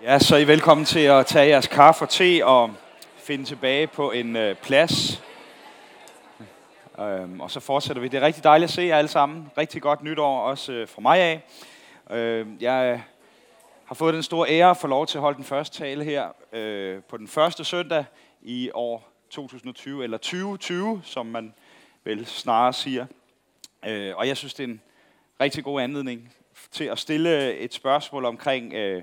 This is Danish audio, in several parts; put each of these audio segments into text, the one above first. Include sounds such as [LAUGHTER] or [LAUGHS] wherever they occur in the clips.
Ja, så er I velkommen til at tage jeres kaffe og te og finde tilbage på en øh, plads. Øhm, og så fortsætter vi. Det er rigtig dejligt at se jer alle sammen. Rigtig godt nytår også øh, fra mig af. Øhm, jeg øh, har fået den store ære at få lov til at holde den første tale her øh, på den første søndag i år 2020, eller 2020, som man vel snarere siger. Øh, og jeg synes, det er en rigtig god anledning til at stille et spørgsmål omkring... Øh,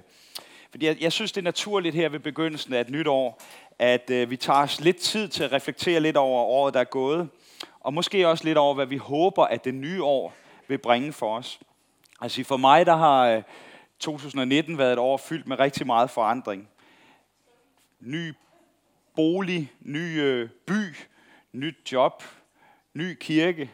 fordi jeg, jeg synes, det er naturligt her ved begyndelsen af et nyt år, at øh, vi tager os lidt tid til at reflektere lidt over året, der er gået, og måske også lidt over, hvad vi håber, at det nye år vil bringe for os. Altså for mig, der har øh, 2019 været et år fyldt med rigtig meget forandring. Ny bolig, ny øh, by, nyt job, ny kirke.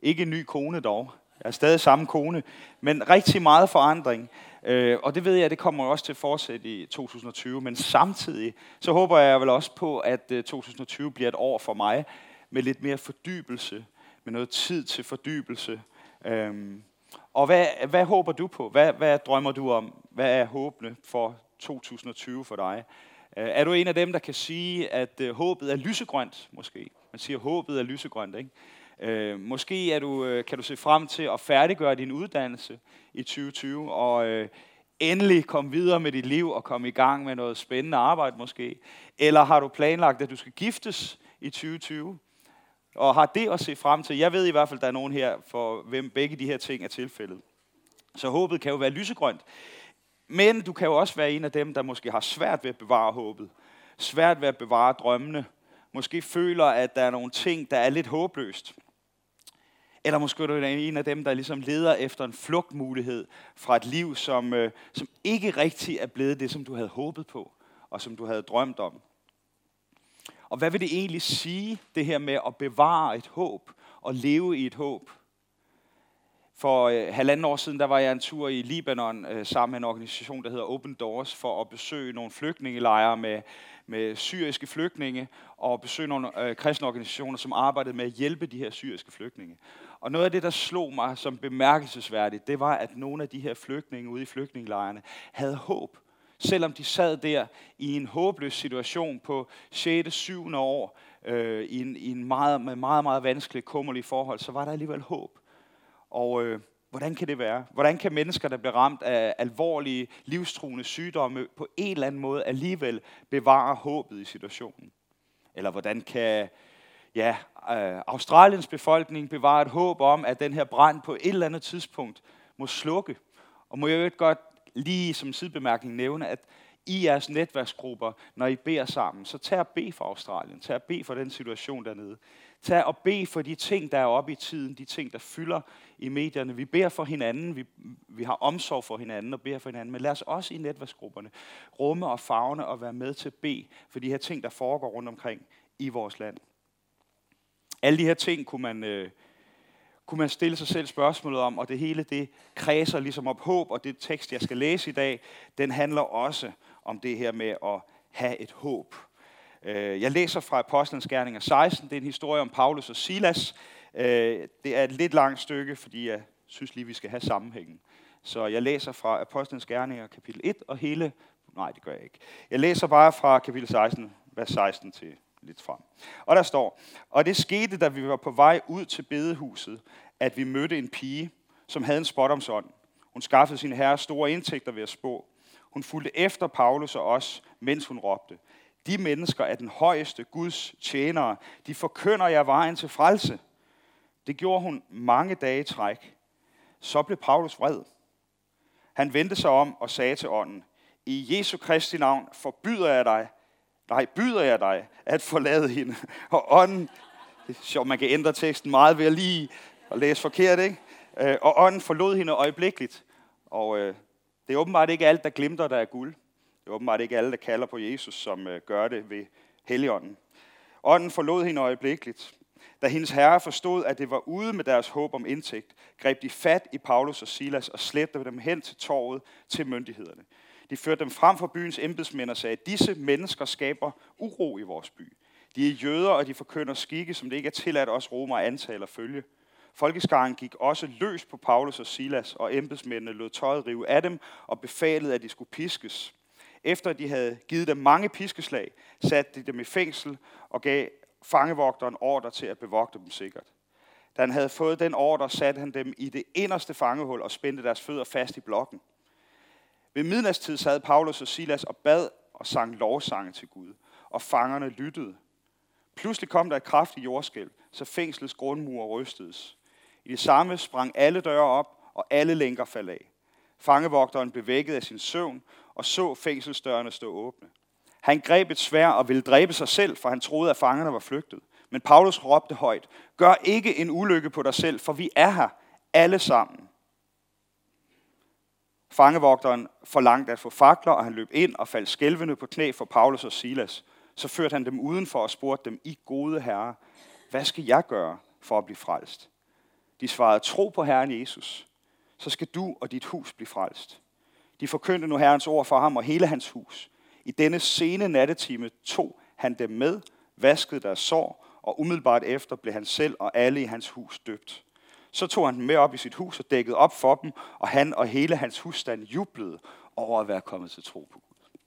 Ikke en ny kone dog. Jeg er stadig samme kone, men rigtig meget forandring. Øh, og det ved jeg, det kommer også til at fortsætte i 2020. Men samtidig, så håber jeg vel også på, at øh, 2020 bliver et år for mig med lidt mere fordybelse, med noget tid til fordybelse. Øhm, og hvad, hvad håber du på? Hvad, hvad drømmer du om? Hvad er håbende for 2020 for dig? Øh, er du en af dem, der kan sige, at øh, håbet er lysegrønt, måske? Man siger, at håbet er lysegrønt, ikke? Øh, måske er du, øh, kan du se frem til at færdiggøre din uddannelse i 2020, og øh, endelig komme videre med dit liv og komme i gang med noget spændende arbejde måske. Eller har du planlagt, at du skal giftes i 2020? Og har det at se frem til? Jeg ved i hvert fald, at der er nogen her, for hvem begge de her ting er tilfældet. Så håbet kan jo være lysegrønt. Men du kan jo også være en af dem, der måske har svært ved at bevare håbet. Svært ved at bevare drømmene. Måske føler, at der er nogle ting, der er lidt håbløst. Eller måske er du en af dem, der ligesom leder efter en flugtmulighed fra et liv, som, øh, som ikke rigtig er blevet det, som du havde håbet på, og som du havde drømt om. Og hvad vil det egentlig sige, det her med at bevare et håb og leve i et håb? For øh, halvanden år siden, der var jeg en tur i Libanon øh, sammen med en organisation, der hedder Open Doors, for at besøge nogle flygtningelejre med, med syriske flygtninge, og besøge nogle øh, kristne organisationer, som arbejdede med at hjælpe de her syriske flygtninge. Og noget af det, der slog mig som bemærkelsesværdigt, det var, at nogle af de her flygtninge ude i flygtningelejrene havde håb. Selvom de sad der i en håbløs situation på 6. 7. år, øh, i en, i en meget, med meget, meget vanskelig, kummerlig forhold, så var der alligevel håb. Og øh, hvordan kan det være? Hvordan kan mennesker, der bliver ramt af alvorlige, livstruende sygdomme, på en eller anden måde alligevel bevare håbet i situationen? Eller hvordan kan ja, øh, Australiens befolkning bevare et håb om, at den her brand på et eller andet tidspunkt må slukke? Og må jeg jo godt lige som sidebemærkning nævne, at i jeres netværksgrupper, når I beder sammen, så tag og bed for Australien. Tag og bed for den situation dernede. Tag og bed for de ting, der er oppe i tiden, de ting, der fylder i medierne. Vi beder for hinanden, vi, vi har omsorg for hinanden og beder for hinanden, men lad os også i netværksgrupperne rumme og fagne og være med til at bede for de her ting, der foregår rundt omkring i vores land. Alle de her ting kunne man, øh, kunne man stille sig selv spørgsmålet om, og det hele det kredser ligesom op håb, og det tekst, jeg skal læse i dag, den handler også om det her med at have et håb. Øh, jeg læser fra Apostlenes Gerninger 16, det er en historie om Paulus og Silas. Øh, det er et lidt langt stykke, fordi jeg synes lige, vi skal have sammenhængen. Så jeg læser fra Apostlenes Gerninger kapitel 1 og hele... Nej, det gør jeg ikke. Jeg læser bare fra kapitel 16, vers 16 til lidt frem. Og der står, og det skete, da vi var på vej ud til bedehuset, at vi mødte en pige, som havde en spottomsånd. Hun skaffede sin herre store indtægter ved at spå. Hun fulgte efter Paulus og os, mens hun råbte. De mennesker er den højeste Guds tjenere. De forkynder jer vejen til frelse. Det gjorde hun mange dage træk. Så blev Paulus vred. Han vendte sig om og sagde til ånden, i Jesu Kristi navn forbyder jeg dig, nej, byder jeg dig at forlade hende. Og ånden, det er sjovt, man kan ændre teksten meget ved at lige at læse forkert, ikke? Øh, og ånden forlod hende øjeblikkeligt. Og øh, det er åbenbart ikke alt, der glimter, der er guld. Det er åbenbart ikke alle, der kalder på Jesus, som øh, gør det ved Helligånden. Ånden forlod hende øjeblikkeligt. Da hendes herre forstod, at det var ude med deres håb om indtægt, greb de fat i Paulus og Silas og slæbte dem hen til torvet til myndighederne. De førte dem frem for byens embedsmænd og sagde, at disse mennesker skaber uro i vores by. De er jøder, og de forkynder skikke, som det ikke er tilladt os romer at antage eller følge. Folkeskaren gik også løs på Paulus og Silas, og embedsmændene lod tøjet rive af dem og befalede, at de skulle piskes. Efter de havde givet dem mange piskeslag, satte de dem i fængsel og gav fangevogteren ordre til at bevogte dem sikkert. Da han havde fået den ordre, satte han dem i det inderste fangehul og spændte deres fødder fast i blokken. Ved midnatstid sad Paulus og Silas og bad og sang lovsange til Gud, og fangerne lyttede. Pludselig kom der et kraftigt jordskælv, så fængslets grundmur rystedes. I det samme sprang alle døre op, og alle lænker faldt af. Fangevogteren blev vækket af sin søvn og så fængselsdørene stå åbne. Han greb et svær og ville dræbe sig selv, for han troede, at fangerne var flygtet. Men Paulus råbte højt, gør ikke en ulykke på dig selv, for vi er her alle sammen. Fangevogteren forlangte at få fakler, og han løb ind og faldt skælvende på knæ for Paulus og Silas. Så førte han dem udenfor og spurgte dem, I gode herre, hvad skal jeg gøre for at blive frelst? De svarede, tro på Herren Jesus, så skal du og dit hus blive frelst. De forkyndte nu Herrens ord for ham og hele hans hus. I denne sene nattetime tog han dem med, vaskede deres sår, og umiddelbart efter blev han selv og alle i hans hus døbt. Så tog han dem med op i sit hus og dækkede op for dem, og han og hele hans husstand jublede over at være kommet til tro på Gud.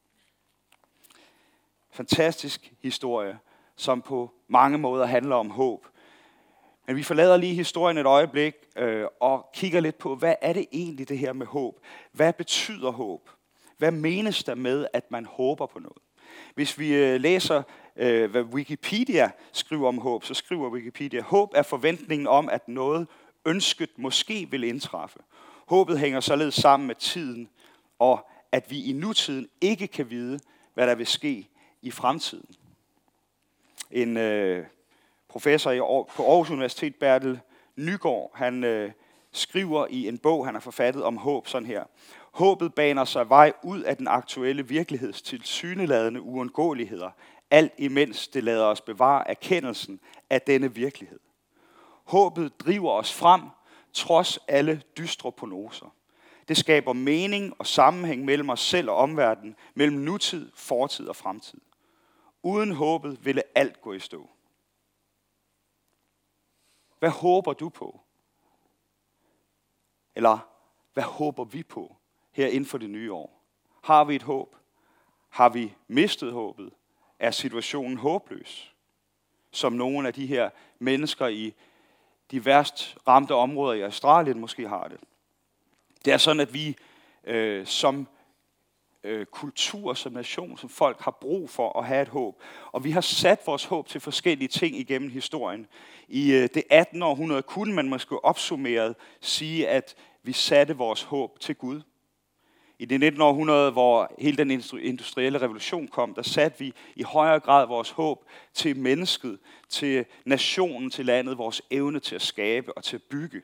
Fantastisk historie, som på mange måder handler om håb. Men vi forlader lige historien et øjeblik øh, og kigger lidt på, hvad er det egentlig det her med håb? Hvad betyder håb? Hvad menes der med, at man håber på noget? Hvis vi øh, læser, øh, hvad Wikipedia skriver om håb, så skriver Wikipedia, håb er forventningen om, at noget ønsket måske vil indtræffe. Håbet hænger således sammen med tiden, og at vi i nutiden ikke kan vide, hvad der vil ske i fremtiden. En øh, professor i, på Aarhus Universitet, Bertel Nygaard, han øh, skriver i en bog, han har forfattet om håb sådan her. Håbet baner sig vej ud af den aktuelle virkeligheds til syneladende uundgåeligheder, alt imens det lader os bevare erkendelsen af denne virkelighed. Håbet driver os frem, trods alle dystre prognoser. Det skaber mening og sammenhæng mellem os selv og omverdenen, mellem nutid, fortid og fremtid. Uden håbet ville alt gå i stå. Hvad håber du på? Eller hvad håber vi på her inden for det nye år? Har vi et håb? Har vi mistet håbet? Er situationen håbløs? Som nogle af de her mennesker i de værst ramte områder i Australien måske har det. Det er sådan, at vi øh, som øh, kultur, som nation, som folk har brug for at have et håb. Og vi har sat vores håb til forskellige ting igennem historien. I øh, det 18. århundrede kunne man måske opsummeret sige, at vi satte vores håb til Gud. I det 19. århundrede, hvor hele den industrielle revolution kom, der satte vi i højere grad vores håb til mennesket, til nationen, til landet, vores evne til at skabe og til at bygge.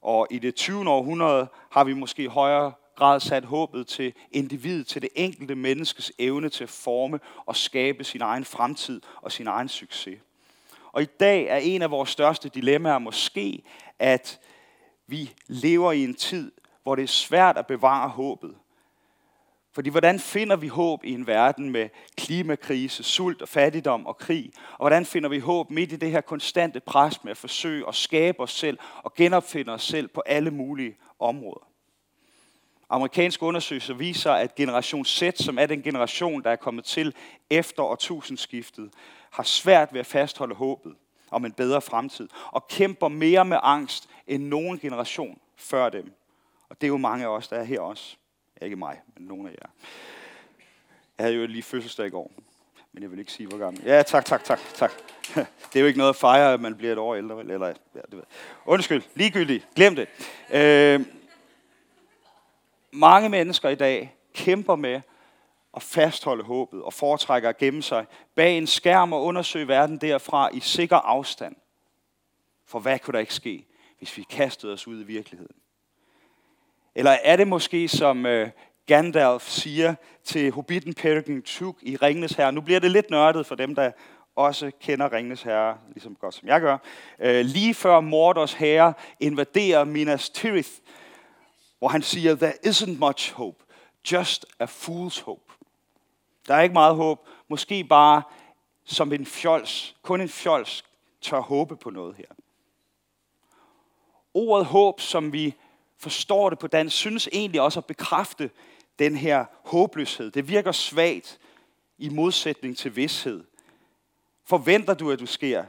Og i det 20. århundrede har vi måske i højere grad sat håbet til individet, til det enkelte menneskes evne til at forme og skabe sin egen fremtid og sin egen succes. Og i dag er en af vores største dilemmaer måske, at vi lever i en tid, hvor det er svært at bevare håbet. Fordi hvordan finder vi håb i en verden med klimakrise, sult og fattigdom og krig? Og hvordan finder vi håb midt i det her konstante pres med at forsøge at skabe os selv og genopfinde os selv på alle mulige områder? Amerikanske undersøgelser viser, at generation Z, som er den generation, der er kommet til efter årtusindskiftet, har svært ved at fastholde håbet om en bedre fremtid, og kæmper mere med angst end nogen generation før dem. Og det er jo mange af os, der er her også. Ikke mig, men nogle af jer. Jeg havde jo lige fødselsdag i går, men jeg vil ikke sige, hvor gammel. Ja, tak, tak, tak, tak. [LAUGHS] Det er jo ikke noget at fejre, at man bliver et år ældre. Eller, ja, det ved. Undskyld, ligegyldigt, glem det. Øh, mange mennesker i dag kæmper med at fastholde håbet og foretrækker at gemme sig bag en skærm og undersøge verden derfra i sikker afstand. For hvad kunne der ikke ske, hvis vi kastede os ud i virkeligheden? Eller er det måske, som øh, Gandalf siger til hobbiten Peregrine Took i Ringnes Herre? Nu bliver det lidt nørdet for dem, der også kender Ringnes Herre, ligesom godt som jeg gør. Øh, lige før Mordors herre invaderer Minas Tirith, hvor han siger, there isn't much hope, just a fool's hope. Der er ikke meget håb, måske bare som en fjols, kun en fjols tør håbe på noget her. Ordet håb, som vi forstår det på dansk, synes egentlig også at bekræfte den her håbløshed. Det virker svagt i modsætning til vidshed. Forventer du, at du sker?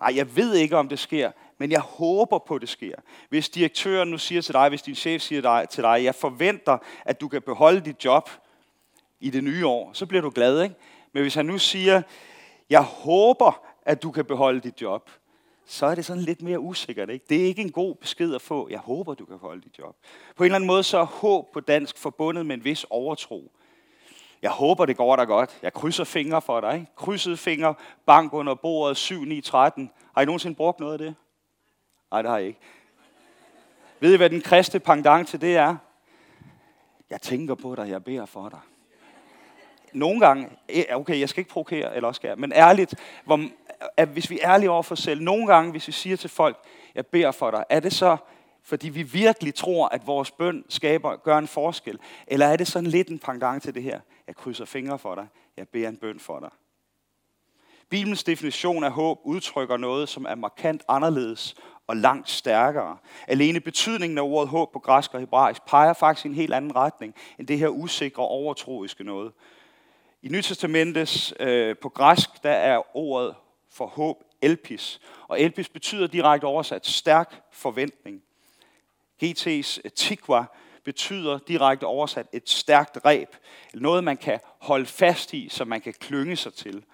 Nej, jeg ved ikke, om det sker, men jeg håber på, at det sker. Hvis direktøren nu siger til dig, hvis din chef siger til dig, jeg forventer, at du kan beholde dit job i det nye år, så bliver du glad, ikke? Men hvis han nu siger, jeg håber, at du kan beholde dit job, så er det sådan lidt mere usikkert. Ikke? Det er ikke en god besked at få. Jeg håber, du kan beholde dit job. På en eller anden måde så er håb på dansk forbundet med en vis overtro. Jeg håber, det går dig godt. Jeg krydser fingre for dig. Ikke? Krydsede fingre, bank under bordet, 7, 9, 13. Har I nogensinde brugt noget af det? Nej, det har jeg ikke. Ved I, hvad den kristne pendant til det er? Jeg tænker på dig, jeg beder for dig. Nogle gange, eh, okay, jeg skal ikke provokere, eller også skal jeg, men ærligt, hvor, at hvis vi er ærlige over for os selv, nogle gange, hvis vi siger til folk, jeg beder for dig, er det så, fordi vi virkelig tror, at vores bøn skaber, gør en forskel? Eller er det sådan lidt en pendant til det her? Jeg krydser fingre for dig, jeg beder en bøn for dig. Bibelens definition af håb udtrykker noget, som er markant anderledes og langt stærkere. Alene betydningen af ordet håb på græsk og hebraisk peger faktisk i en helt anden retning end det her usikre overtroiske noget. I Nytestamentets øh, på græsk, der er ordet for håb elpis. Og elpis betyder direkte oversat stærk forventning. GT's tikva betyder direkte oversat et stærkt reb. Noget, man kan holde fast i, som man kan klynge sig til.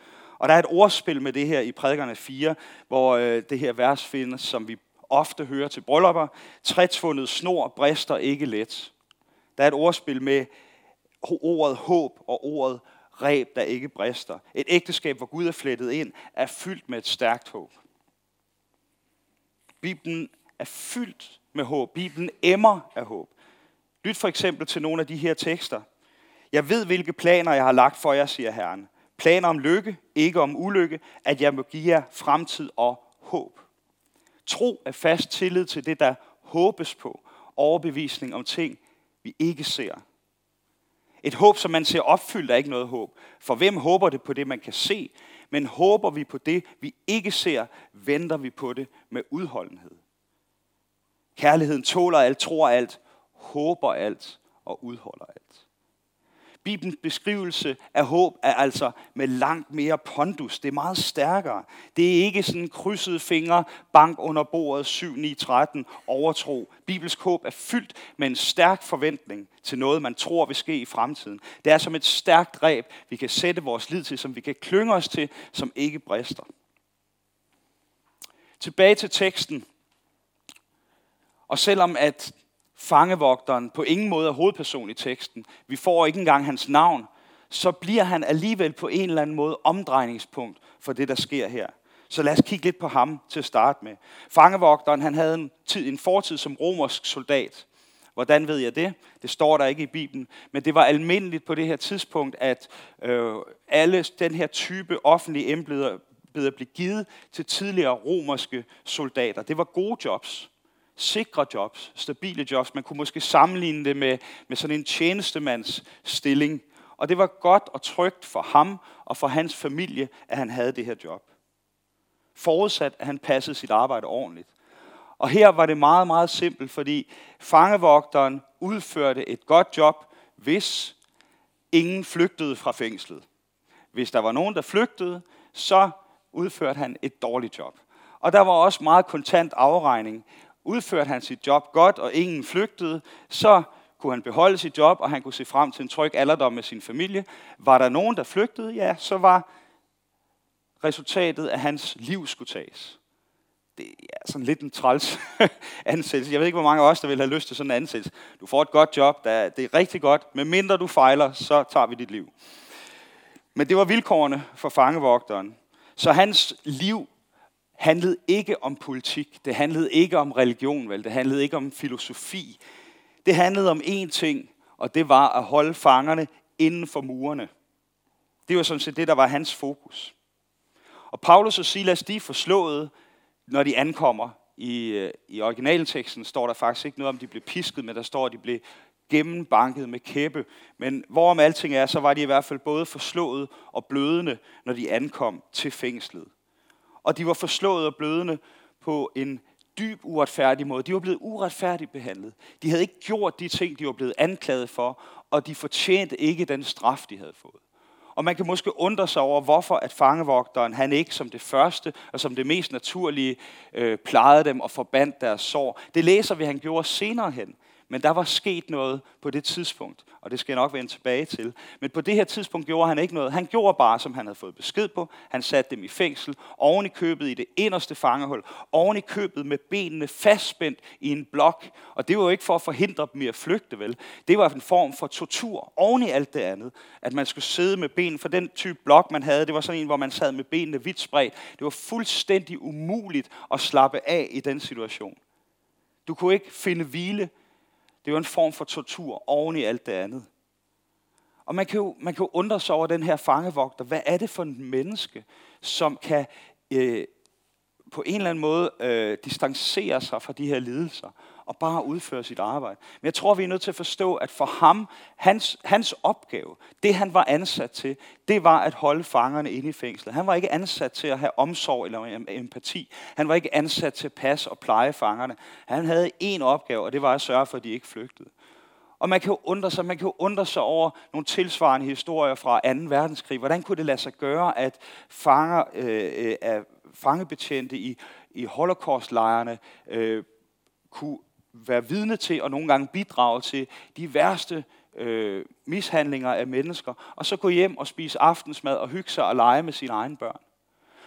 Og der er et ordspil med det her i prædikerne 4, hvor øh, det her vers findes, som vi ofte hører til bryllupper. Trætsfundet snor brister ikke let. Der er et ordspil med ordet håb og ordet reb, der ikke brister. Et ægteskab, hvor Gud er flettet ind, er fyldt med et stærkt håb. Bibelen er fyldt med håb. Bibelen emmer af håb. Lyt for eksempel til nogle af de her tekster. Jeg ved, hvilke planer jeg har lagt for jer, siger Herren. Planer om lykke, ikke om ulykke, at jeg må give jer fremtid og håb. Tro er fast tillid til det, der håbes på. Overbevisning om ting, vi ikke ser. Et håb, som man ser opfyldt, er ikke noget håb. For hvem håber det på det, man kan se? Men håber vi på det, vi ikke ser, venter vi på det med udholdenhed. Kærligheden tåler alt, tror alt, håber alt og udholder alt. Bibelens beskrivelse af håb er altså med langt mere pondus. Det er meget stærkere. Det er ikke sådan krydsede fingre, bank under bordet, 7, 9, 13, overtro. Bibelsk håb er fyldt med en stærk forventning til noget, man tror vil ske i fremtiden. Det er som et stærkt ræb, vi kan sætte vores lid til, som vi kan klynge os til, som ikke brister. Tilbage til teksten. Og selvom at fangevogteren på ingen måde er hovedperson i teksten, vi får ikke engang hans navn, så bliver han alligevel på en eller anden måde omdrejningspunkt for det, der sker her. Så lad os kigge lidt på ham til at starte med. Fangevogteren han havde en, tid, en fortid som romersk soldat. Hvordan ved jeg det? Det står der ikke i Bibelen. Men det var almindeligt på det her tidspunkt, at øh, alle den her type offentlige embeder blev givet til tidligere romerske soldater. Det var gode jobs sikre jobs, stabile jobs. Man kunne måske sammenligne det med, med sådan en tjenestemands stilling. Og det var godt og trygt for ham og for hans familie, at han havde det her job. Forudsat, at han passede sit arbejde ordentligt. Og her var det meget, meget simpelt, fordi fangevogteren udførte et godt job, hvis ingen flygtede fra fængslet. Hvis der var nogen, der flygtede, så udførte han et dårligt job. Og der var også meget kontant afregning udførte han sit job godt, og ingen flygtede, så kunne han beholde sit job, og han kunne se frem til en tryg alderdom med sin familie. Var der nogen, der flygtede? Ja, så var resultatet, at hans liv skulle tages. Det er sådan lidt en træls [LAUGHS] ansættelse. Jeg ved ikke, hvor mange af os, der vil have lyst til sådan en ansættelse. Du får et godt job, der, det er rigtig godt. Men mindre du fejler, så tager vi dit liv. Men det var vilkårene for fangevogteren. Så hans liv handlede ikke om politik. Det handlede ikke om religion, vel? Det handlede ikke om filosofi. Det handlede om én ting, og det var at holde fangerne inden for murene. Det var sådan set det, der var hans fokus. Og Paulus og Silas, de er forslået, når de ankommer. I, øh, I originalteksten står der faktisk ikke noget om, de blev pisket, men der står, at de blev gennembanket med kæppe. Men hvorom alting er, så var de i hvert fald både forslået og blødende, når de ankom til fængslet og de var forslået og blødende på en dyb uretfærdig måde. De var blevet uretfærdigt behandlet. De havde ikke gjort de ting, de var blevet anklaget for, og de fortjente ikke den straf, de havde fået. Og man kan måske undre sig over, hvorfor at fangevogteren, han ikke som det første og som det mest naturlige øh, plejede dem og forbandt deres sår. Det læser vi, han gjorde senere hen. Men der var sket noget på det tidspunkt, og det skal jeg nok vende tilbage til. Men på det her tidspunkt gjorde han ikke noget. Han gjorde bare, som han havde fået besked på. Han satte dem i fængsel, oven i købet i det inderste fangehul, oven i købet med benene fastspændt i en blok. Og det var jo ikke for at forhindre dem i at flygte, vel? Det var en form for tortur oven i alt det andet. At man skulle sidde med ben, for den type blok, man havde, det var sådan en, hvor man sad med benene vidt spredt. Det var fuldstændig umuligt at slappe af i den situation. Du kunne ikke finde hvile det er jo en form for tortur oven i alt det andet. Og man kan, jo, man kan jo undre sig over den her fangevogter. Hvad er det for en menneske, som kan øh, på en eller anden måde øh, distancere sig fra de her lidelser og bare udføre sit arbejde. Men jeg tror, vi er nødt til at forstå, at for ham, hans, hans opgave, det han var ansat til, det var at holde fangerne inde i fængslet. Han var ikke ansat til at have omsorg eller empati. Han var ikke ansat til at passe og pleje fangerne. Han havde én opgave, og det var at sørge for, at de ikke flygtede. Og man kan jo undre sig, man kan jo undre sig over nogle tilsvarende historier fra 2. verdenskrig. Hvordan kunne det lade sig gøre, at fanger, øh, øh, af fangebetjente i, i holocaustlejrene øh, kunne være vidne til og nogle gange bidrage til de værste øh, mishandlinger af mennesker, og så gå hjem og spise aftensmad og hygge sig og lege med sine egne børn.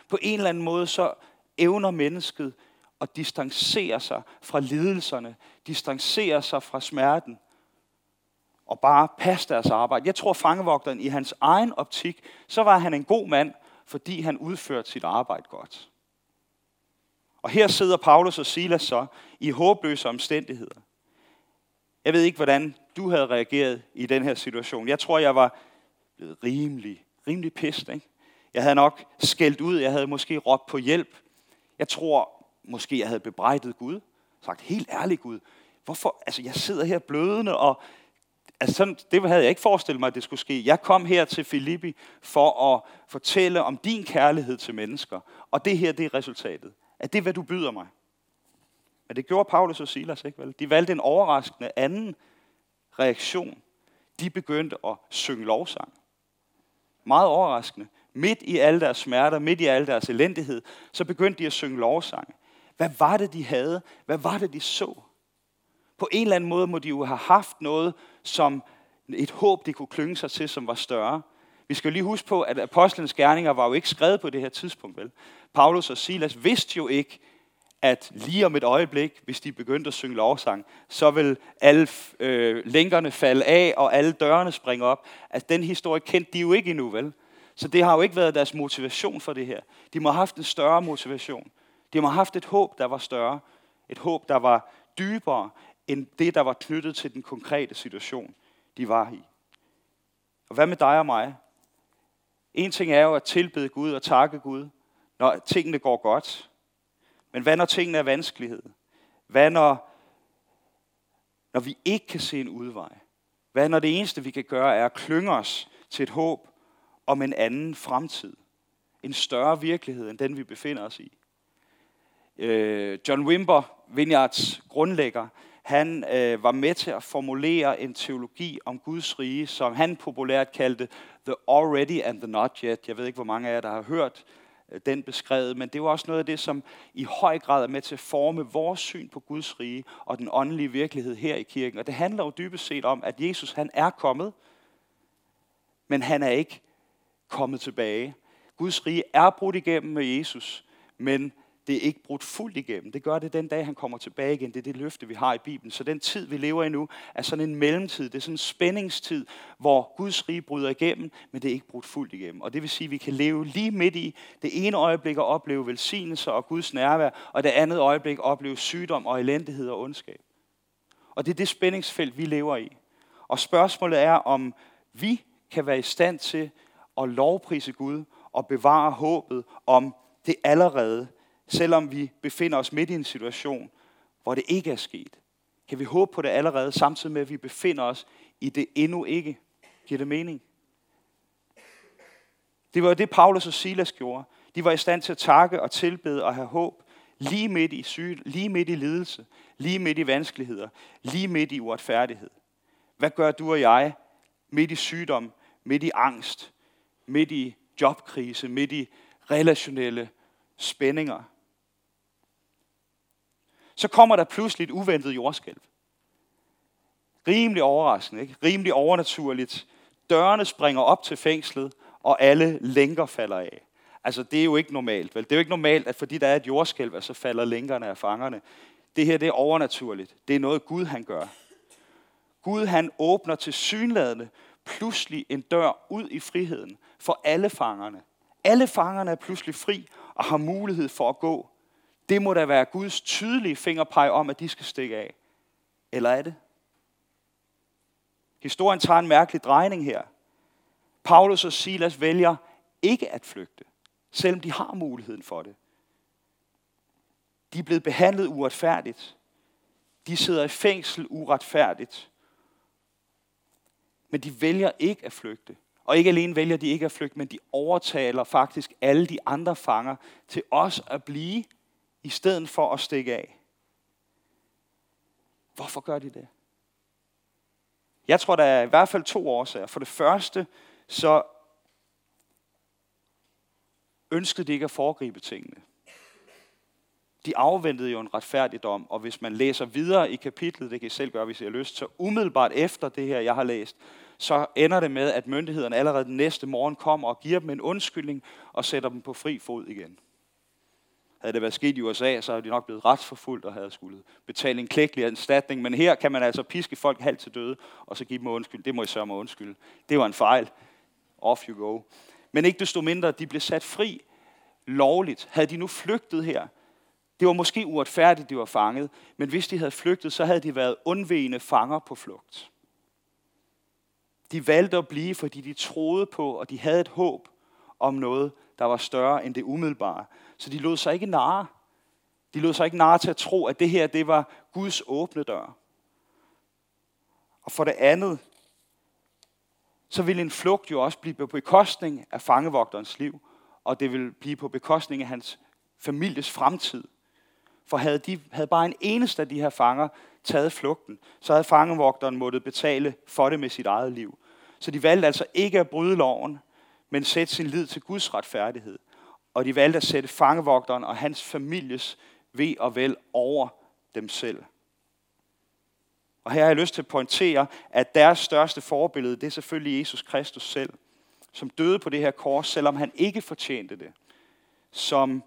På en eller anden måde så evner mennesket at distancere sig fra lidelserne, distancere sig fra smerten, og bare passe deres arbejde. Jeg tror, fangevogteren i hans egen optik, så var han en god mand, fordi han udførte sit arbejde godt. Og her sidder Paulus og Silas så i håbløse omstændigheder. Jeg ved ikke, hvordan du havde reageret i den her situation. Jeg tror, jeg var blevet rimelig, rimelig pist. Ikke? Jeg havde nok skældt ud. Jeg havde måske råbt på hjælp. Jeg tror, måske jeg havde bebrejdet Gud. Sagt, helt ærligt Gud, hvorfor? Altså, jeg sidder her blødende, og altså sådan, det havde jeg ikke forestillet mig, at det skulle ske. Jeg kom her til Filippi for at fortælle om din kærlighed til mennesker. Og det her, det er resultatet. Er det, hvad du byder mig? Men det gjorde Paulus og Silas ikke vel? De valgte en overraskende anden reaktion. De begyndte at synge lovsang. Meget overraskende. Midt i alle deres smerter, midt i alle deres elendighed, så begyndte de at synge lovsang. Hvad var det, de havde? Hvad var det, de så? På en eller anden måde må de jo have haft noget, som et håb, de kunne klynge sig til, som var større. Vi skal lige huske på, at apostlenes gerninger var jo ikke skrevet på det her tidspunkt, vel? Paulus og Silas vidste jo ikke, at lige om et øjeblik, hvis de begyndte at synge lovsang, så vil alle øh, lænkerne falde af, og alle dørene springe op. Altså, den historie kendte de jo ikke endnu, vel? Så det har jo ikke været deres motivation for det her. De må have haft en større motivation. De må have haft et håb, der var større. Et håb, der var dybere end det, der var knyttet til den konkrete situation, de var i. Og hvad med dig og mig? En ting er jo at tilbede Gud og takke Gud, når tingene går godt. Men hvad når tingene er vanskelighed? Hvad når, når vi ikke kan se en udvej? Hvad når det eneste, vi kan gøre, er at klynge os til et håb om en anden fremtid? En større virkelighed, end den vi befinder os i. Øh, John Wimber, Vineyards grundlægger, han øh, var med til at formulere en teologi om Guds rige, som han populært kaldte The Already and the Not Yet. Jeg ved ikke, hvor mange af jer, der har hørt Øh, den beskrevet, men det er jo også noget af det, som i høj grad er med til at forme vores syn på Guds rige og den åndelige virkelighed her i kirken. Og det handler jo dybest set om, at Jesus han er kommet, men han er ikke kommet tilbage. Guds rige er brudt igennem med Jesus, men det er ikke brudt fuldt igennem. Det gør det den dag, han kommer tilbage igen. Det er det løfte, vi har i Bibelen. Så den tid, vi lever i nu, er sådan en mellemtid. Det er sådan en spændingstid, hvor Guds rige bryder igennem, men det er ikke brudt fuldt igennem. Og det vil sige, at vi kan leve lige midt i det ene øjeblik og opleve velsignelse og Guds nærvær, og det andet øjeblik opleve sygdom og elendighed og ondskab. Og det er det spændingsfelt, vi lever i. Og spørgsmålet er, om vi kan være i stand til at lovprise Gud og bevare håbet om det allerede selvom vi befinder os midt i en situation, hvor det ikke er sket. Kan vi håbe på det allerede, samtidig med, at vi befinder os i det endnu ikke? Giver det mening? Det var det, Paulus og Silas gjorde. De var i stand til at takke og tilbede og have håb, lige midt i syge, lige midt i lidelse, lige midt i vanskeligheder, lige midt i uretfærdighed. Hvad gør du og jeg midt i sygdom, midt i angst, midt i jobkrise, midt i relationelle spændinger? Så kommer der pludselig et uventet jordskælv. Rimelig overraskende, ikke? rimelig overnaturligt. Dørene springer op til fængslet, og alle lænker falder af. Altså, det er jo ikke normalt, vel? Det er jo ikke normalt, at fordi der er et jordskælv, så falder lænkerne af fangerne. Det her, det er overnaturligt. Det er noget, Gud han gør. Gud han åbner til synladende pludselig en dør ud i friheden for alle fangerne. Alle fangerne er pludselig fri og har mulighed for at gå. Det må da være Guds tydelige fingerpeg om, at de skal stikke af. Eller er det? Historien tager en mærkelig drejning her. Paulus og Silas vælger ikke at flygte, selvom de har muligheden for det. De er blevet behandlet uretfærdigt. De sidder i fængsel uretfærdigt. Men de vælger ikke at flygte. Og ikke alene vælger de ikke at flygte, men de overtaler faktisk alle de andre fanger til os at blive, i stedet for at stikke af. Hvorfor gør de det? Jeg tror, der er i hvert fald to årsager. For det første, så ønskede de ikke at foregribe tingene. De afventede jo en retfærdig dom, og hvis man læser videre i kapitlet, det kan I selv gøre, hvis I har lyst, så umiddelbart efter det her, jeg har læst, så ender det med, at myndighederne allerede den næste morgen kommer og giver dem en undskyldning og sætter dem på fri fod igen. Havde det været sket i USA, så havde de nok blevet retsforfulgt og havde skulle betale en klækkelig erstatning. Men her kan man altså piske folk halvt til døde, og så give dem undskyld. Det må I sørge mig undskyld. Det var en fejl. Off you go. Men ikke desto mindre, de blev sat fri lovligt. Havde de nu flygtet her, det var måske uretfærdigt, de var fanget, men hvis de havde flygtet, så havde de været undvigende fanger på flugt. De valgte at blive, fordi de troede på, og de havde et håb om noget, der var større end det umiddelbare. Så de lod sig ikke narre. De lod sig ikke narre til at tro, at det her det var Guds åbne dør. Og for det andet, så ville en flugt jo også blive på bekostning af fangevogterens liv, og det ville blive på bekostning af hans families fremtid. For havde, de, havde bare en eneste af de her fanger taget flugten, så havde fangevogteren måttet betale for det med sit eget liv. Så de valgte altså ikke at bryde loven, men sætte sin lid til Guds retfærdighed. Og de valgte at sætte fangevogteren og hans families ved og vel over dem selv. Og her har jeg lyst til at pointere, at deres største forbillede, det er selvfølgelig Jesus Kristus selv, som døde på det her kors, selvom han ikke fortjente det. Som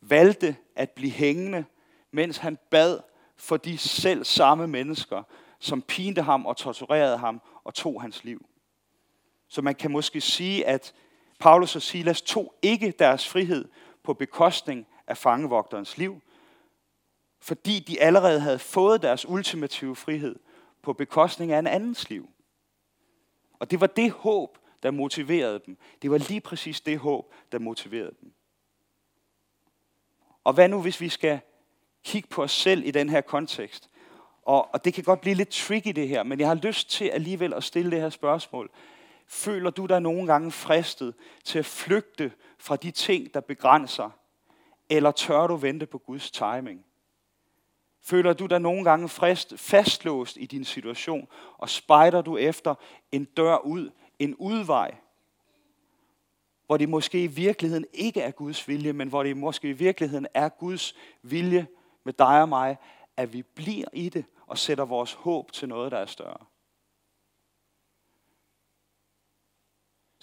valgte at blive hængende, mens han bad for de selv samme mennesker, som pinte ham og torturerede ham og tog hans liv. Så man kan måske sige, at Paulus og Silas tog ikke deres frihed på bekostning af fangevogterens liv, fordi de allerede havde fået deres ultimative frihed på bekostning af en andens liv. Og det var det håb, der motiverede dem. Det var lige præcis det håb, der motiverede dem. Og hvad nu, hvis vi skal kigge på os selv i den her kontekst? Og, og det kan godt blive lidt tricky det her, men jeg har lyst til alligevel at stille det her spørgsmål. Føler du dig nogle gange fristet til at flygte fra de ting, der begrænser? Eller tør du vente på Guds timing? Føler du dig nogle gange frist, fastlåst i din situation, og spejder du efter en dør ud, en udvej, hvor det måske i virkeligheden ikke er Guds vilje, men hvor det måske i virkeligheden er Guds vilje med dig og mig, at vi bliver i det og sætter vores håb til noget, der er større.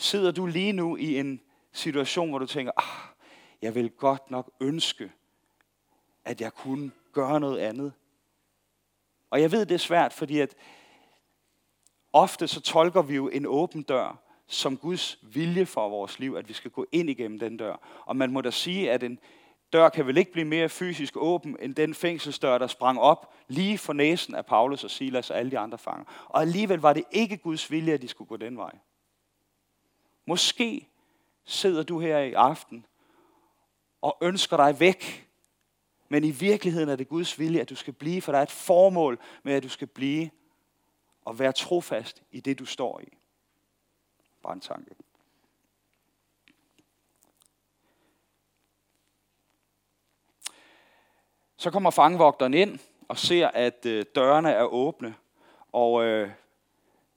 Sidder du lige nu i en situation, hvor du tænker, ah, jeg vil godt nok ønske, at jeg kunne gøre noget andet. Og jeg ved, det er svært, fordi at ofte så tolker vi jo en åben dør som Guds vilje for vores liv, at vi skal gå ind igennem den dør. Og man må da sige, at en dør kan vel ikke blive mere fysisk åben, end den fængselsdør, der sprang op lige for næsen af Paulus og Silas og alle de andre fanger. Og alligevel var det ikke Guds vilje, at de skulle gå den vej. Måske sidder du her i aften og ønsker dig væk, men i virkeligheden er det Guds vilje, at du skal blive, for der er et formål med, at du skal blive og være trofast i det, du står i. Bare en tanke. Så kommer fangevogteren ind og ser, at øh, dørene er åbne, og øh,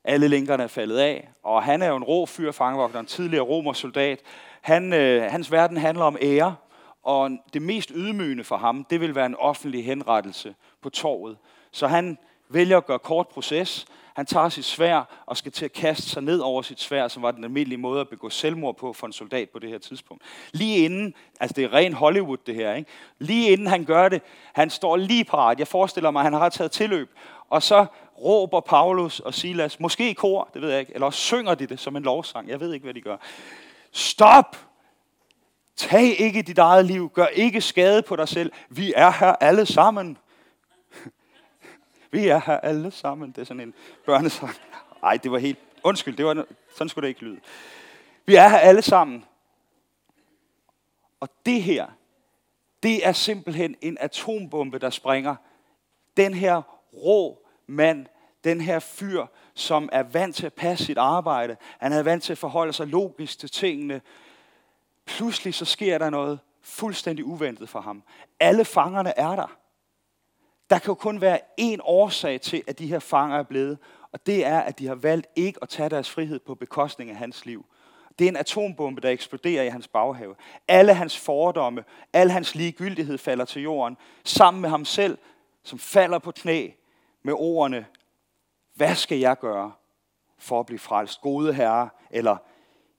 alle linkerne er faldet af. Og han er jo en rå fyr, fangevogteren, tidligere romersoldat. Han, øh, hans verden handler om ære, og det mest ydmygende for ham, det vil være en offentlig henrettelse på torvet. Så han vælger at gøre kort proces. Han tager sit svær og skal til at kaste sig ned over sit svær, som var den almindelige måde at begå selvmord på for en soldat på det her tidspunkt. Lige inden, altså det er ren Hollywood det her, ikke? lige inden han gør det, han står lige parat. Jeg forestiller mig, at han har taget tilløb. Og så råber Paulus og Silas, måske i kor, det ved jeg ikke, eller også synger de det som en lovsang. Jeg ved ikke, hvad de gør. Stop! Tag ikke dit eget liv. Gør ikke skade på dig selv. Vi er her alle sammen. Vi er her alle sammen. Det er sådan en børnesang. Nej, det var helt... Undskyld, det var, sådan skulle det ikke lyde. Vi er her alle sammen. Og det her, det er simpelthen en atombombe, der springer. Den her rå mand, den her fyr, som er vant til at passe sit arbejde, han er vant til at forholde sig logisk til tingene. Pludselig så sker der noget fuldstændig uventet for ham. Alle fangerne er der. Der kan jo kun være én årsag til, at de her fanger er blevet, og det er, at de har valgt ikke at tage deres frihed på bekostning af hans liv. Det er en atombombe, der eksploderer i hans baghave. Alle hans fordomme, al hans ligegyldighed falder til jorden, sammen med ham selv, som falder på knæ med ordene, hvad skal jeg gøre for at blive frelst, gode herre? Eller,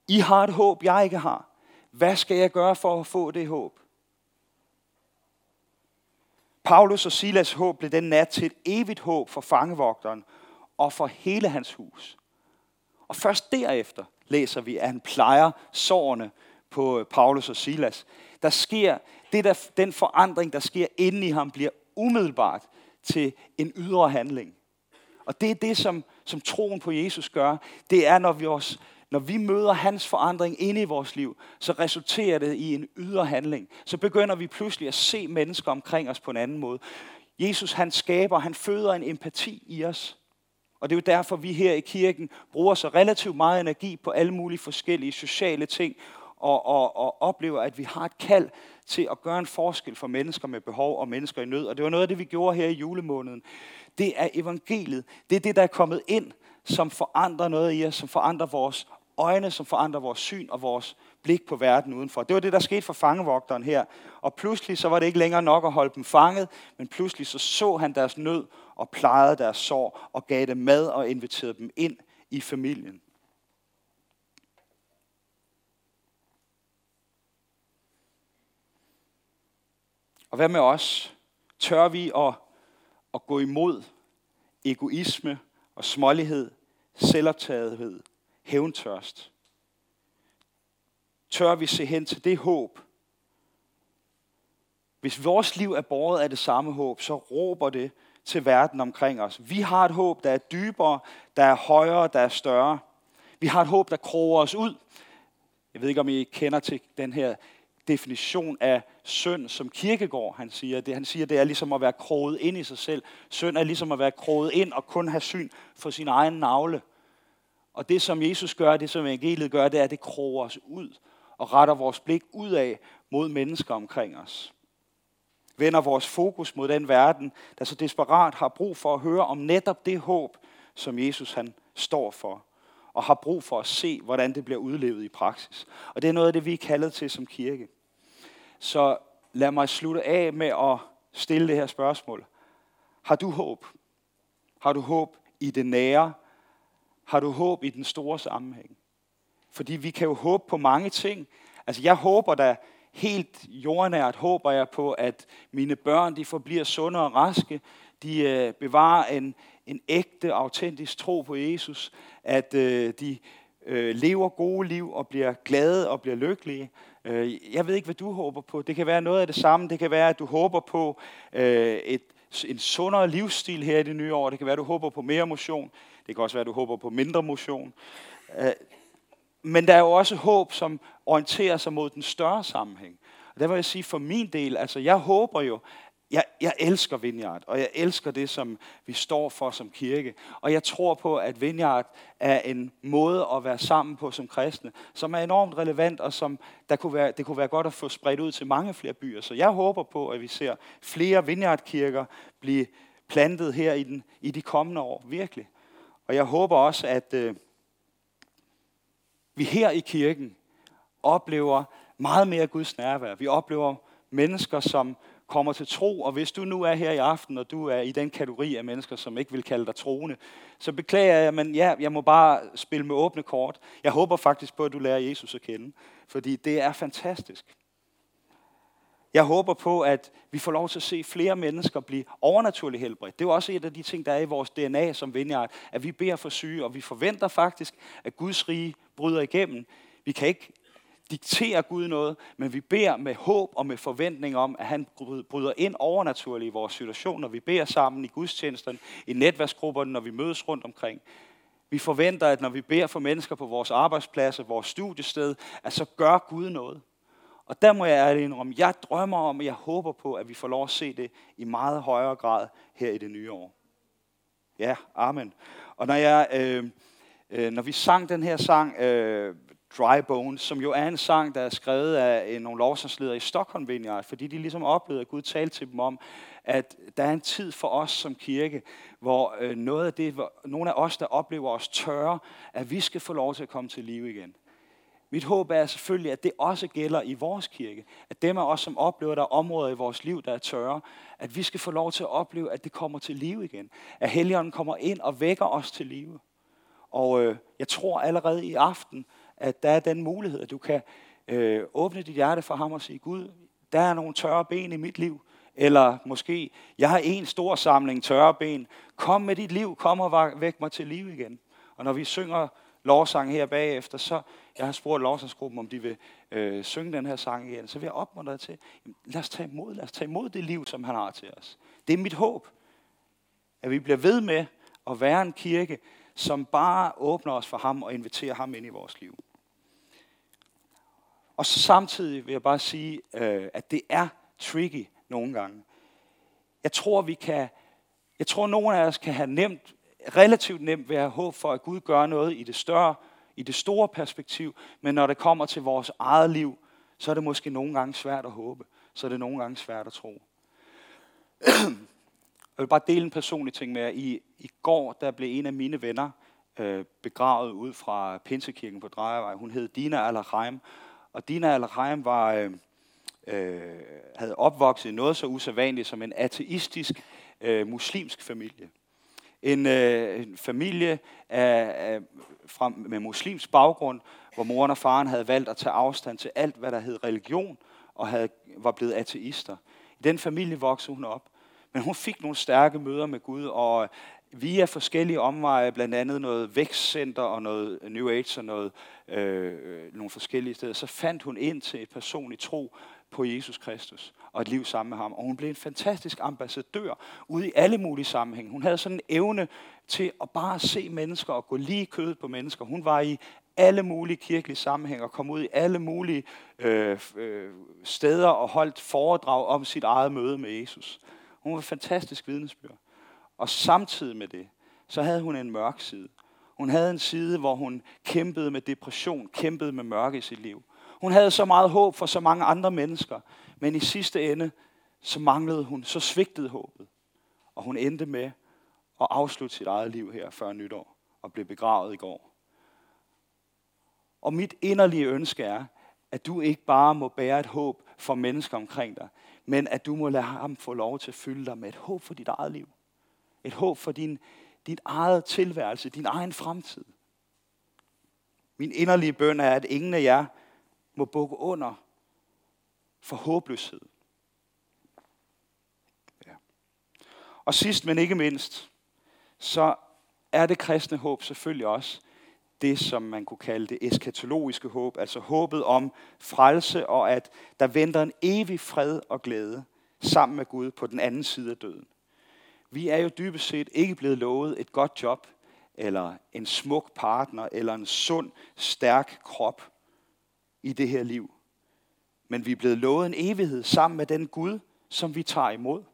I har et håb, jeg ikke har. Hvad skal jeg gøre for at få det håb? Paulus og Silas håb blev den nat til et evigt håb for fangevogteren og for hele hans hus. Og først derefter læser vi, at han plejer sårene på øh, Paulus og Silas. Der sker, det der, den forandring, der sker inde i ham, bliver umiddelbart til en ydre handling. Og det er det, som, som troen på Jesus gør. Det er, når vi, også, når vi møder hans forandring inde i vores liv, så resulterer det i en ydre handling. Så begynder vi pludselig at se mennesker omkring os på en anden måde. Jesus han skaber, han føder en empati i os. Og det er jo derfor, vi her i kirken bruger så relativt meget energi på alle mulige forskellige sociale ting, og, og, og oplever, at vi har et kald til at gøre en forskel for mennesker med behov og mennesker i nød. Og det var noget af det, vi gjorde her i julemåneden. Det er evangeliet. Det er det, der er kommet ind, som forandrer noget i os, som forandrer vores øjne, som forandrer vores syn og vores blik på verden udenfor. Det var det, der skete for fangevogteren her. Og pludselig så var det ikke længere nok at holde dem fanget, men pludselig så så han deres nød og plejede deres sår og gav dem mad og inviterede dem ind i familien. Og hvad med os? Tør vi at, at gå imod egoisme og smålighed, selvoptagethed, hævntørst? Tør vi se hen til det håb? Hvis vores liv er båret af det samme håb, så råber det til verden omkring os. Vi har et håb, der er dybere, der er højere, der er større. Vi har et håb, der kroger os ud. Jeg ved ikke, om I kender til den her definition af synd, som Kirkegård han siger. Det, han siger, det er ligesom at være kroget ind i sig selv. Synd er ligesom at være kroget ind og kun have syn for sin egen navle. Og det, som Jesus gør, det som evangeliet gør, det er, at det kroger os ud og retter vores blik ud af mod mennesker omkring os. Vender vores fokus mod den verden, der så desperat har brug for at høre om netop det håb, som Jesus han står for og har brug for at se, hvordan det bliver udlevet i praksis. Og det er noget af det, vi er kaldet til som kirke. Så lad mig slutte af med at stille det her spørgsmål. Har du håb? Har du håb i det nære? Har du håb i den store sammenhæng? Fordi vi kan jo håbe på mange ting. Altså jeg håber da helt jordnært, håber jeg på, at mine børn de forbliver sunde og raske. De øh, bevarer en, en ægte, autentisk tro på Jesus. At øh, de øh, lever gode liv og bliver glade og bliver lykkelige. Øh, jeg ved ikke, hvad du håber på. Det kan være noget af det samme. Det kan være, at du håber på øh, et, en sundere livsstil her i det nye år. Det kan være, at du håber på mere motion. Det kan også være, at du håber på mindre motion. Øh, men der er jo også håb, som orienterer sig mod den større sammenhæng. Og der vil jeg sige, for min del, altså jeg håber jo, jeg, jeg elsker Vineyard, og jeg elsker det, som vi står for som kirke. Og jeg tror på, at Vineyard er en måde at være sammen på som kristne, som er enormt relevant, og som der kunne være, det kunne være godt at få spredt ud til mange flere byer. Så jeg håber på, at vi ser flere Vineyard-kirker blive plantet her i, den, i de kommende år, virkelig. Og jeg håber også, at øh, vi her i kirken oplever meget mere Guds nærvær. Vi oplever mennesker, som kommer til tro, og hvis du nu er her i aften, og du er i den kategori af mennesker, som ikke vil kalde dig troende, så beklager jeg, men ja, jeg må bare spille med åbne kort. Jeg håber faktisk på, at du lærer Jesus at kende, fordi det er fantastisk. Jeg håber på, at vi får lov til at se flere mennesker blive overnaturligt helbredt. Det er jo også et af de ting, der er i vores DNA som Vineyard, at vi beder for syge, og vi forventer faktisk, at Guds rige bryder igennem. Vi kan ikke dikterer Gud noget, men vi beder med håb og med forventning om, at han bryder ind overnaturligt i vores situation, når vi beder sammen i gudstjenesterne, i netværksgrupperne, når vi mødes rundt omkring. Vi forventer, at når vi beder for mennesker på vores arbejdspladser, vores studiested, at så gør Gud noget. Og der må jeg ærligt indrømme, jeg drømmer om, og jeg håber på, at vi får lov at se det i meget højere grad her i det nye år. Ja, amen. Og når, jeg, øh, øh, når vi sang den her sang, øh, Dry Bones, som jo er en sang, der er skrevet af øh, nogle lovsangsledere i Stockholm Vineyard, fordi de ligesom oplevede, at Gud talte til dem om, at der er en tid for os som kirke, hvor øh, noget af det, hvor nogle af os, der oplever os tørre, at vi skal få lov til at komme til live igen. Mit håb er selvfølgelig, at det også gælder i vores kirke. At dem af os, som oplever, at der er områder i vores liv, der er tørre, at vi skal få lov til at opleve, at det kommer til live igen. At Helligånden kommer ind og vækker os til live. Og øh, jeg tror allerede i aften, at der er den mulighed, at du kan øh, åbne dit hjerte for ham og sige, Gud, der er nogle tørre ben i mit liv. Eller måske, jeg har en stor samling tørre ben. Kom med dit liv, kom og væk mig til liv igen. Og når vi synger lovsang her bagefter, så jeg har spurgt lovsangsgruppen, om de vil øh, synge den her sang igen, så vil jeg opmuntre dig til, jamen, lad os tage imod, lad os tage imod det liv, som han har til os. Det er mit håb, at vi bliver ved med at være en kirke, som bare åbner os for ham og inviterer ham ind i vores liv. Og så samtidig vil jeg bare sige, øh, at det er tricky nogle gange. Jeg tror, vi kan, jeg tror, nogle af os kan have nemt, relativt nemt ved at have håb for, at Gud gør noget i det større, i det store perspektiv, men når det kommer til vores eget liv, så er det måske nogle gange svært at håbe. Så er det nogle gange svært at tro. [CLEARS THROAT] Jeg vil bare dele en personlig ting med jer. I, i går der blev en af mine venner øh, begravet ud fra Pinsekirken på Drejevej. Hun hed Dina Al-Rahim. Og Dina Al-Rahim var, øh, øh, havde opvokset i noget så usædvanligt som en ateistisk øh, muslimsk familie. En, øh, en familie af, af, fra, med muslimsk baggrund, hvor moren og faren havde valgt at tage afstand til alt, hvad der hed religion, og havde, var blevet ateister. I den familie voksede hun op. Men hun fik nogle stærke møder med Gud, og via forskellige omveje, blandt andet noget vækstcenter og noget New Age og noget, øh, nogle forskellige steder, så fandt hun ind til et personligt tro på Jesus Kristus og et liv sammen med ham. Og hun blev en fantastisk ambassadør ude i alle mulige sammenhænge. Hun havde sådan en evne til at bare se mennesker og gå lige kødet på mennesker. Hun var i alle mulige kirkelige sammenhænge og kom ud i alle mulige øh, øh, steder og holdt foredrag om sit eget møde med Jesus. Hun var fantastisk vidnesbyrd. Og samtidig med det, så havde hun en mørk side. Hun havde en side, hvor hun kæmpede med depression, kæmpede med mørke i sit liv. Hun havde så meget håb for så mange andre mennesker, men i sidste ende, så manglede hun, så svigtede håbet. Og hun endte med at afslutte sit eget liv her før nytår og blev begravet i går. Og mit inderlige ønske er, at du ikke bare må bære et håb for mennesker omkring dig, men at du må lade ham få lov til at fylde dig med et håb for dit eget liv. Et håb for din, dit eget tilværelse, din egen fremtid. Min inderlige bøn er, at ingen af jer må bukke under for håbløshed. Ja. Og sidst, men ikke mindst, så er det kristne håb selvfølgelig også det, som man kunne kalde det eskatologiske håb, altså håbet om frelse og at der venter en evig fred og glæde sammen med Gud på den anden side af døden. Vi er jo dybest set ikke blevet lovet et godt job, eller en smuk partner, eller en sund, stærk krop i det her liv. Men vi er blevet lovet en evighed sammen med den Gud, som vi tager imod.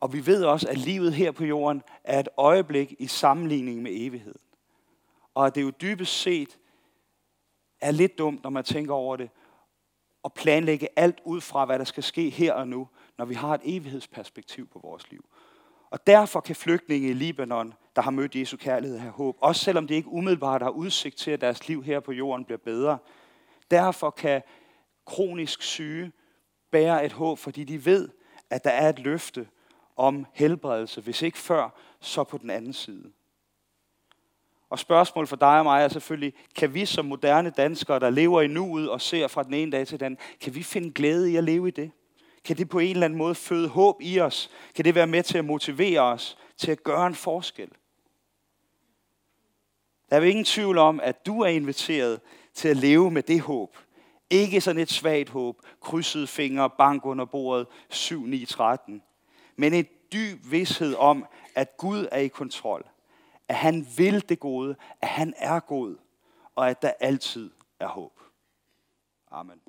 Og vi ved også, at livet her på jorden er et øjeblik i sammenligning med evigheden. Og at det jo dybest set er lidt dumt, når man tænker over det, at planlægge alt ud fra, hvad der skal ske her og nu, når vi har et evighedsperspektiv på vores liv. Og derfor kan flygtninge i Libanon, der har mødt Jesu kærlighed, have håb. Også selvom de ikke umiddelbart har udsigt til, at deres liv her på jorden bliver bedre. Derfor kan kronisk syge bære et håb, fordi de ved, at der er et løfte om helbredelse, hvis ikke før, så på den anden side. Og spørgsmål for dig og mig er selvfølgelig, kan vi som moderne danskere, der lever i nuet og ser fra den ene dag til den anden, kan vi finde glæde i at leve i det? Kan det på en eller anden måde føde håb i os? Kan det være med til at motivere os til at gøre en forskel? Der er jo ingen tvivl om, at du er inviteret til at leve med det håb. Ikke sådan et svagt håb, krydsede fingre, bank under bordet, 7, 9, 13. Men en dyb vidshed om, at Gud er i kontrol. At han vil det gode, at han er god, og at der altid er håb. Amen.